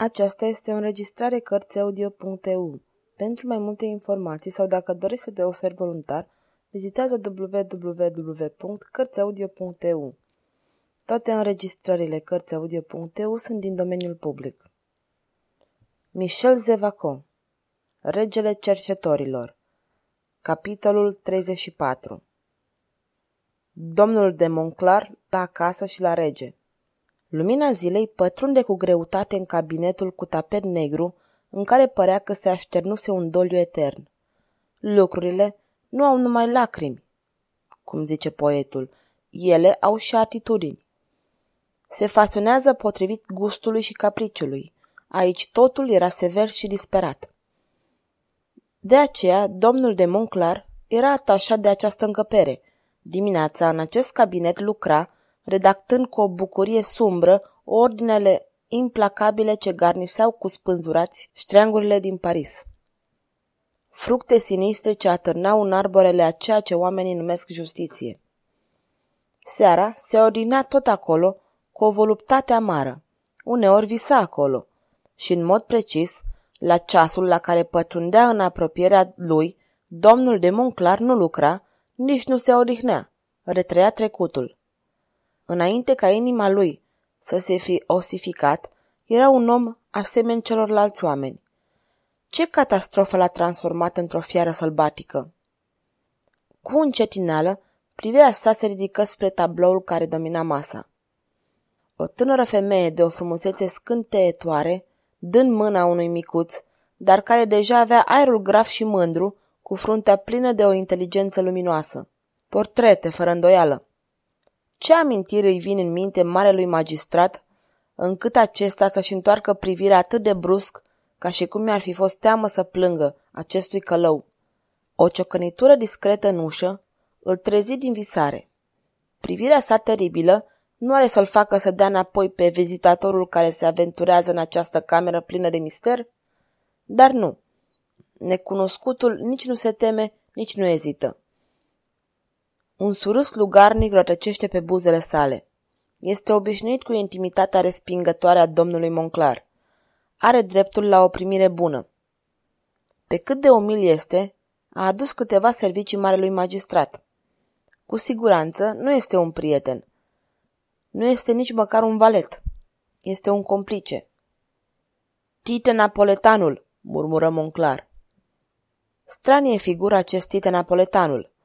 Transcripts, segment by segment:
Aceasta este o înregistrare Cărțiaudio.eu. Pentru mai multe informații sau dacă dorești să te oferi voluntar, vizitează www.cărțiaudio.eu. Toate înregistrările Cărțiaudio.eu sunt din domeniul public. Michel Zevaco Regele cercetorilor Capitolul 34 Domnul de Monclar la acasă și la rege Lumina zilei pătrunde cu greutate în cabinetul cu tapet negru, în care părea că se așternuse un doliu etern. Lucrurile nu au numai lacrimi, cum zice poetul, ele au și atitudini. Se fasonează potrivit gustului și capriciului. Aici totul era sever și disperat. De aceea, domnul de Monclar era atașat de această încăpere. Dimineața, în acest cabinet lucra, redactând cu o bucurie sumbră ordinele implacabile ce garniseau cu spânzurați ștreangurile din Paris. Fructe sinistre ce atârnau în arborele a ceea ce oamenii numesc justiție. Seara se ordinea tot acolo cu o voluptate amară. Uneori visa acolo și, în mod precis, la ceasul la care pătrundea în apropierea lui, domnul de Monclar nu lucra, nici nu se odihnea, retrăia trecutul. Înainte ca inima lui să se fi osificat, era un om asemeni celorlalți oameni. Ce catastrofă l-a transformat într-o fiară sălbatică? Cu încetineală, privirea sa se ridică spre tabloul care domina masa. O tânără femeie de o frumusețe scânteetoare, dând mâna unui micuț, dar care deja avea aerul graf și mândru, cu fruntea plină de o inteligență luminoasă. Portrete, fără îndoială. Ce amintiri îi vin în minte marelui magistrat, încât acesta să-și întoarcă privirea atât de brusc, ca și cum mi-ar fi fost teamă să plângă acestui călău. O ciocănitură discretă în ușă îl trezi din visare. Privirea sa teribilă nu are să-l facă să dea înapoi pe vizitatorul care se aventurează în această cameră plină de mister? Dar nu. Necunoscutul nici nu se teme, nici nu ezită. Un surâs lugarnic rătăcește pe buzele sale. Este obișnuit cu intimitatea respingătoare a domnului Monclar. Are dreptul la o primire bună. Pe cât de umil este, a adus câteva servicii marelui magistrat. Cu siguranță nu este un prieten. Nu este nici măcar un valet. Este un complice. Tite Napoletanul, murmură Monclar. Stranie figură acest Tite Napoletanul.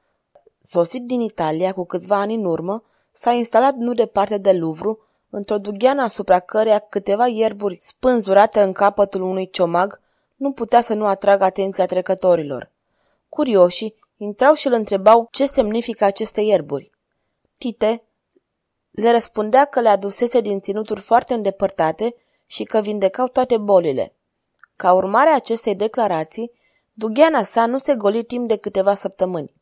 Sosit din Italia cu câțiva ani în urmă, s-a instalat nu departe de Louvre, într-o dugheană asupra căreia câteva ierburi spânzurate în capătul unui ciomag nu putea să nu atragă atenția trecătorilor. Curioșii intrau și îl întrebau ce semnifică aceste ierburi. Tite le răspundea că le adusese din ținuturi foarte îndepărtate și că vindecau toate bolile. Ca urmare a acestei declarații, dugheana sa nu se goli timp de câteva săptămâni.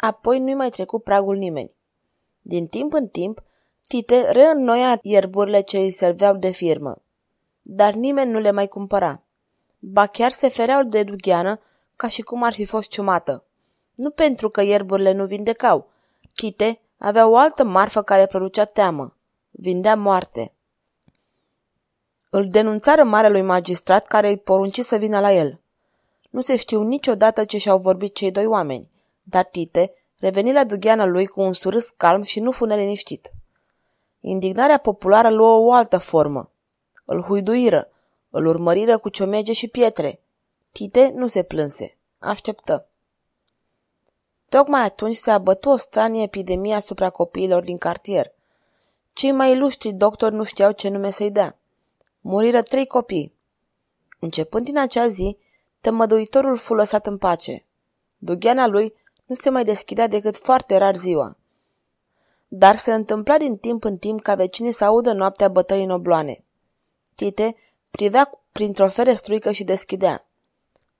Apoi nu-i mai trecut pragul nimeni. Din timp în timp, Tite reînnoia ierburile ce îi serveau de firmă. Dar nimeni nu le mai cumpăra. Ba chiar se fereau de dugheană ca și cum ar fi fost ciumată. Nu pentru că ierburile nu vindecau. Tite avea o altă marfă care producea teamă. Vindea moarte. Îl denunțară marelui magistrat care îi porunci să vină la el. Nu se știu niciodată ce și-au vorbit cei doi oameni – dar Tite reveni la dugheana lui cu un surâs calm și nu fu neliniștit. Indignarea populară luă o altă formă. Îl huiduiră, îl urmăriră cu ciomege și pietre. Tite nu se plânse. Așteptă. Tocmai atunci se abătu o stranie epidemie asupra copiilor din cartier. Cei mai ilustri doctori nu știau ce nume să-i dea. Muriră trei copii. Începând din acea zi, temăduitorul fu lăsat în pace. Dugheana lui nu se mai deschidea decât foarte rar ziua. Dar se întâmpla din timp în timp ca vecinii să audă noaptea bătăi în obloane. Tite privea printr-o ferestruică și deschidea.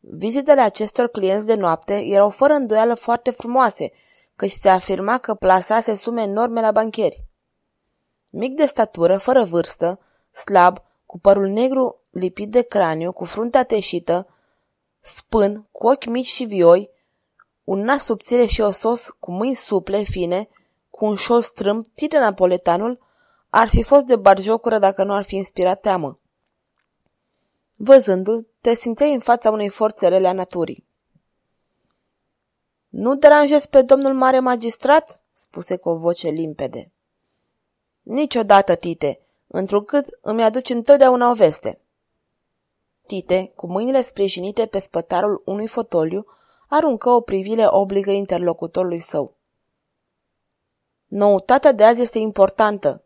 Vizitele acestor clienți de noapte erau fără îndoială foarte frumoase, căci se afirma că plasase sume enorme la bancheri. Mic de statură, fără vârstă, slab, cu părul negru lipit de craniu, cu fruntea teșită, spân, cu ochi mici și vioi, un nas subțire și osos, cu mâini suple, fine, cu un șol strâmb, Tite Napoletanul ar fi fost de barjocură dacă nu ar fi inspirat teamă. Văzându-l, te simțeai în fața unei forțe rele a naturii. Nu deranjezi pe domnul mare magistrat?" spuse cu o voce limpede. Niciodată, Tite, întrucât îmi aduci întotdeauna o veste. Tite, cu mâinile sprijinite pe spătarul unui fotoliu, aruncă o privire obligă interlocutorului său. Noutatea de azi este importantă.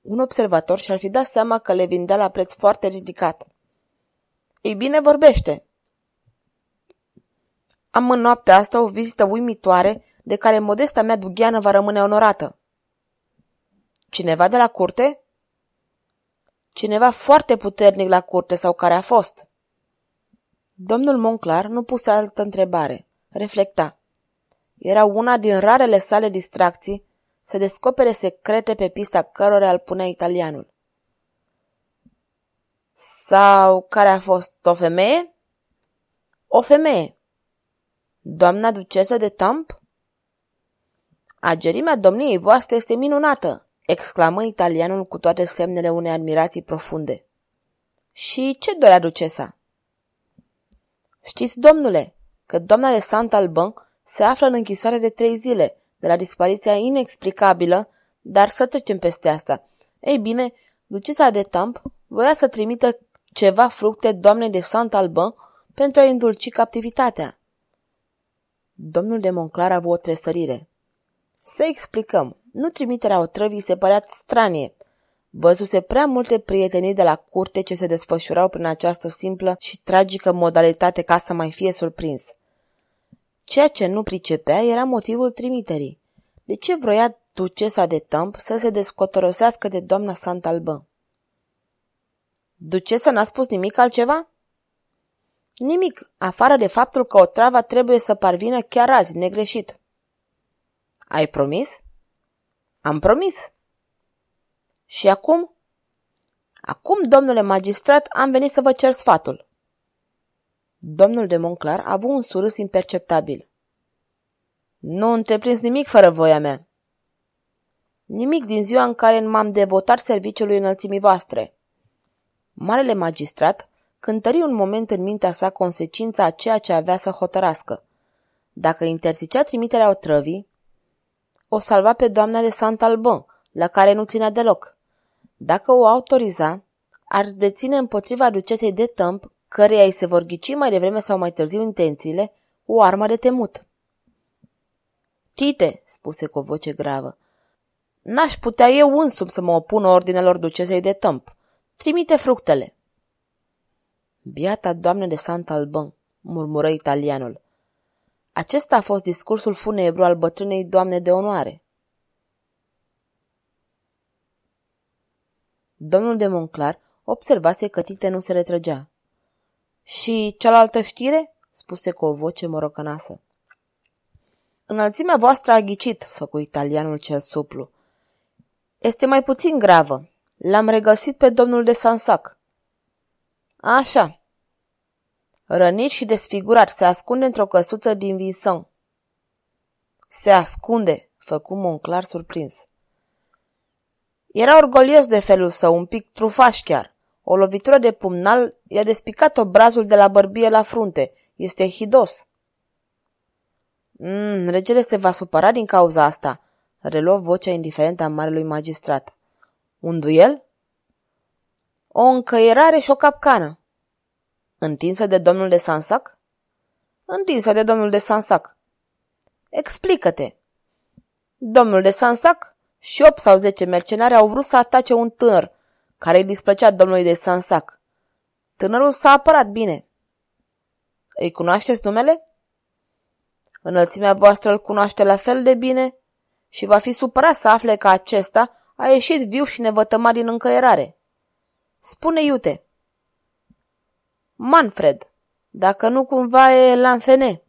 Un observator și-ar fi dat seama că le vindea la preț foarte ridicat. Ei bine, vorbește. Am în noaptea asta o vizită uimitoare de care modesta mea dugheană va rămâne onorată. Cineva de la curte? Cineva foarte puternic la curte sau care a fost. Domnul Monclar nu puse altă întrebare. Reflecta. Era una din rarele sale distracții să descopere secrete pe pista cărora îl punea italianul. Sau care a fost o femeie? O femeie. Doamna ducesă de Tamp? Agerimea domniei voastre este minunată, exclamă italianul cu toate semnele unei admirații profunde. Și ce dorea ducesa? Știți, domnule, că doamna de Sant Alban se află în închisoare de trei zile de la dispariția inexplicabilă, dar să trecem peste asta. Ei bine, ducesa de Tamp voia să trimită ceva fructe doamnei de Sant Alban pentru a indulci captivitatea. Domnul de Monclar a avut o tresărire. Să explicăm. Nu trimiterea otrăvii se părea stranie. Văzuse prea multe prietenii de la curte ce se desfășurau prin această simplă și tragică modalitate ca să mai fie surprins. Ceea ce nu pricepea era motivul trimiterii. De ce vroia ducesa de Tâmp să se descotorosească de doamna Santalbă? Ducesa n-a spus nimic altceva? Nimic, afară de faptul că o travă trebuie să parvină chiar azi, negreșit. Ai promis? Am promis. Și acum? Acum, domnule magistrat, am venit să vă cer sfatul. Domnul de Monclar a avut un surâs imperceptabil. Nu întreprins nimic fără voia mea. Nimic din ziua în care m-am devotat serviciului înălțimii voastre. Marele magistrat cântări un moment în mintea sa consecința a ceea ce avea să hotărască. Dacă interzicea trimiterea otrăvii, o salva pe doamna de Sant Albon, la care nu ținea deloc. Dacă o autoriza, ar deține împotriva ducesei de tâmp, căreia îi se vor ghici mai devreme sau mai târziu intențiile, o armă de temut. Tite, spuse cu o voce gravă, n-aș putea eu însumi să mă opun ordinelor ducesei de tâmp. Trimite fructele. Biata doamnă de Sant Albân, murmură italianul. Acesta a fost discursul funebru al bătrânei doamne de onoare. Domnul de Monclar observase că Tite nu se retrăgea. Și cealaltă știre?" spuse cu o voce morocănasă. Înălțimea voastră a ghicit, făcu italianul cel suplu. Este mai puțin gravă. L-am regăsit pe domnul de Sansac. Așa. Rănit și desfigurat, se ascunde într-o căsuță din Vincent. Se ascunde, făcu Monclar surprins. Era orgolios de felul său, un pic trufaș chiar. O lovitură de pumnal i-a despicat obrazul de la bărbie la frunte. Este hidos. Mm, regele se va supăra din cauza asta, reluă vocea indiferentă a marelui magistrat. Un duel? O încăierare și o capcană. Întinsă de domnul de Sansac? Întinsă de domnul de Sansac. Explică-te. Domnul de Sansac și șopt sau zece mercenari au vrut să atace un tânăr care îi displăcea domnului de Sansac. Tânărul s-a apărat bine. Îi cunoașteți numele? Înălțimea voastră îl cunoaște la fel de bine și va fi supărat să afle că acesta a ieșit viu și nevătămat din încăierare. Spune iute. Manfred, dacă nu cumva e Lanfene.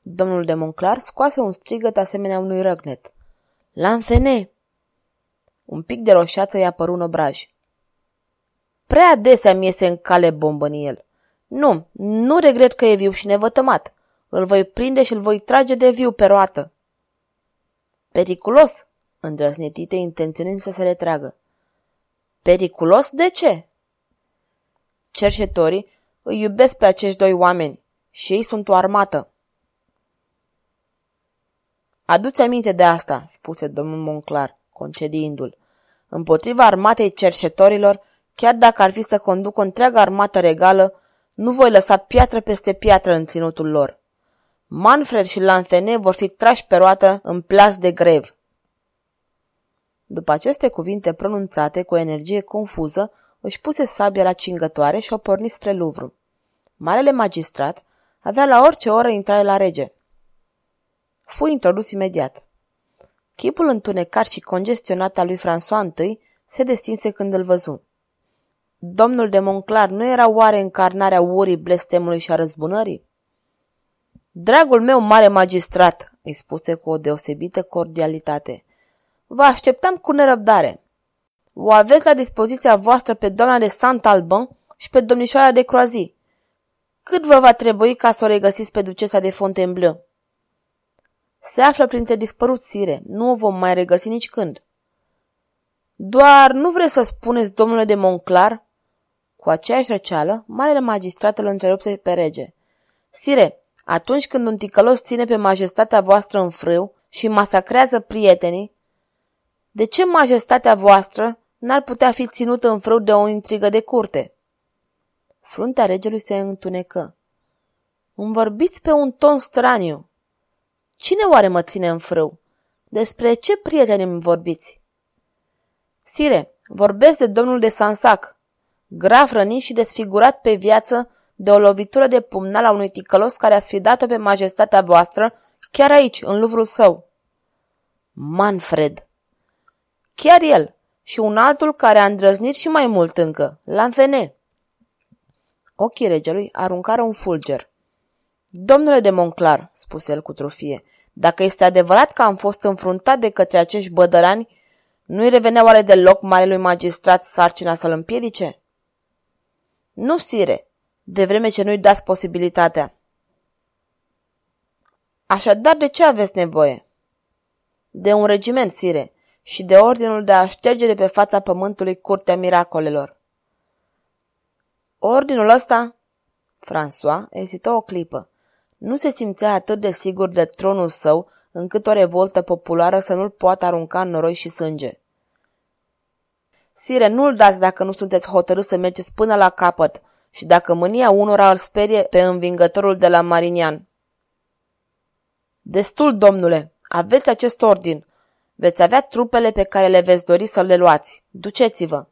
Domnul de Monclar scoase un strigăt asemenea unui răgnet. Lanfene! Un pic de roșață i-a părut în obraj. Prea adesea mi iese în cale bombă în el. Nu, nu regret că e viu și nevătămat. Îl voi prinde și îl voi trage de viu pe roată. Periculos, îndrăznitite intenționând să se retragă. Periculos de ce? Cerșetorii îi iubesc pe acești doi oameni și ei sunt o armată. Aduți aminte de asta, spuse domnul Monclar, concediindu-l. Împotriva armatei cerșetorilor, chiar dacă ar fi să conduc o întreagă armată regală, nu voi lăsa piatră peste piatră în ținutul lor. Manfred și Lanthene vor fi trași pe roată în plas de grev. După aceste cuvinte pronunțate cu o energie confuză, își puse sabia la cingătoare și o porni spre Louvre. Marele magistrat avea la orice oră intrare la rege. Fu introdus imediat. Chipul întunecat și congestionat al lui François I se destinse când îl văzu. Domnul de Monclar nu era oare încarnarea urii, blestemului și a răzbunării? Dragul meu mare magistrat, îi spuse cu o deosebită cordialitate, vă așteptam cu nerăbdare. O aveți la dispoziția voastră pe doamna de Saint-Alban și pe domnișoara de Croazi. Cât vă va trebui ca să o regăsiți pe ducesa de Fontainebleau? Se află printre dispăruți sire, nu o vom mai regăsi nici când. Doar nu vreți să spuneți, domnule de Monclar? Cu aceeași răceală, marele magistrat îl întrerupse pe rege. Sire, atunci când un ticălos ține pe majestatea voastră în frâu și masacrează prietenii, de ce majestatea voastră n-ar putea fi ținută în frâu de o intrigă de curte? Fruntea regelui se întunecă. Îmi vorbiți pe un ton straniu. Cine oare mă ține în frâu? Despre ce prieteni îmi vorbiți? Sire, vorbesc de domnul de Sansac, grav rănit și desfigurat pe viață de o lovitură de pumnal a unui ticălos care a sfidat-o pe majestatea voastră chiar aici, în luvrul său. Manfred! Chiar el și un altul care a îndrăznit și mai mult încă, Lanfene. Ochii regelui aruncară un fulger. Domnule de Monclar, spuse el cu trufie, dacă este adevărat că am fost înfruntat de către acești bădărani, nu-i revenea oare deloc marelui magistrat sarcina să-l împiedice? Nu, sire, de vreme ce nu-i dați posibilitatea. Așadar, de ce aveți nevoie? De un regiment, sire, și de ordinul de a șterge de pe fața pământului curtea miracolelor. Ordinul ăsta? François ezită o clipă. Nu se simțea atât de sigur de tronul său, încât o revoltă populară să nu-l poată arunca în noroi și sânge. Sire, nu-l dați dacă nu sunteți hotărâți să mergeți până la capăt și dacă mânia unora îl sperie pe învingătorul de la Marinian. Destul, domnule, aveți acest ordin. Veți avea trupele pe care le veți dori să le luați. Duceți-vă.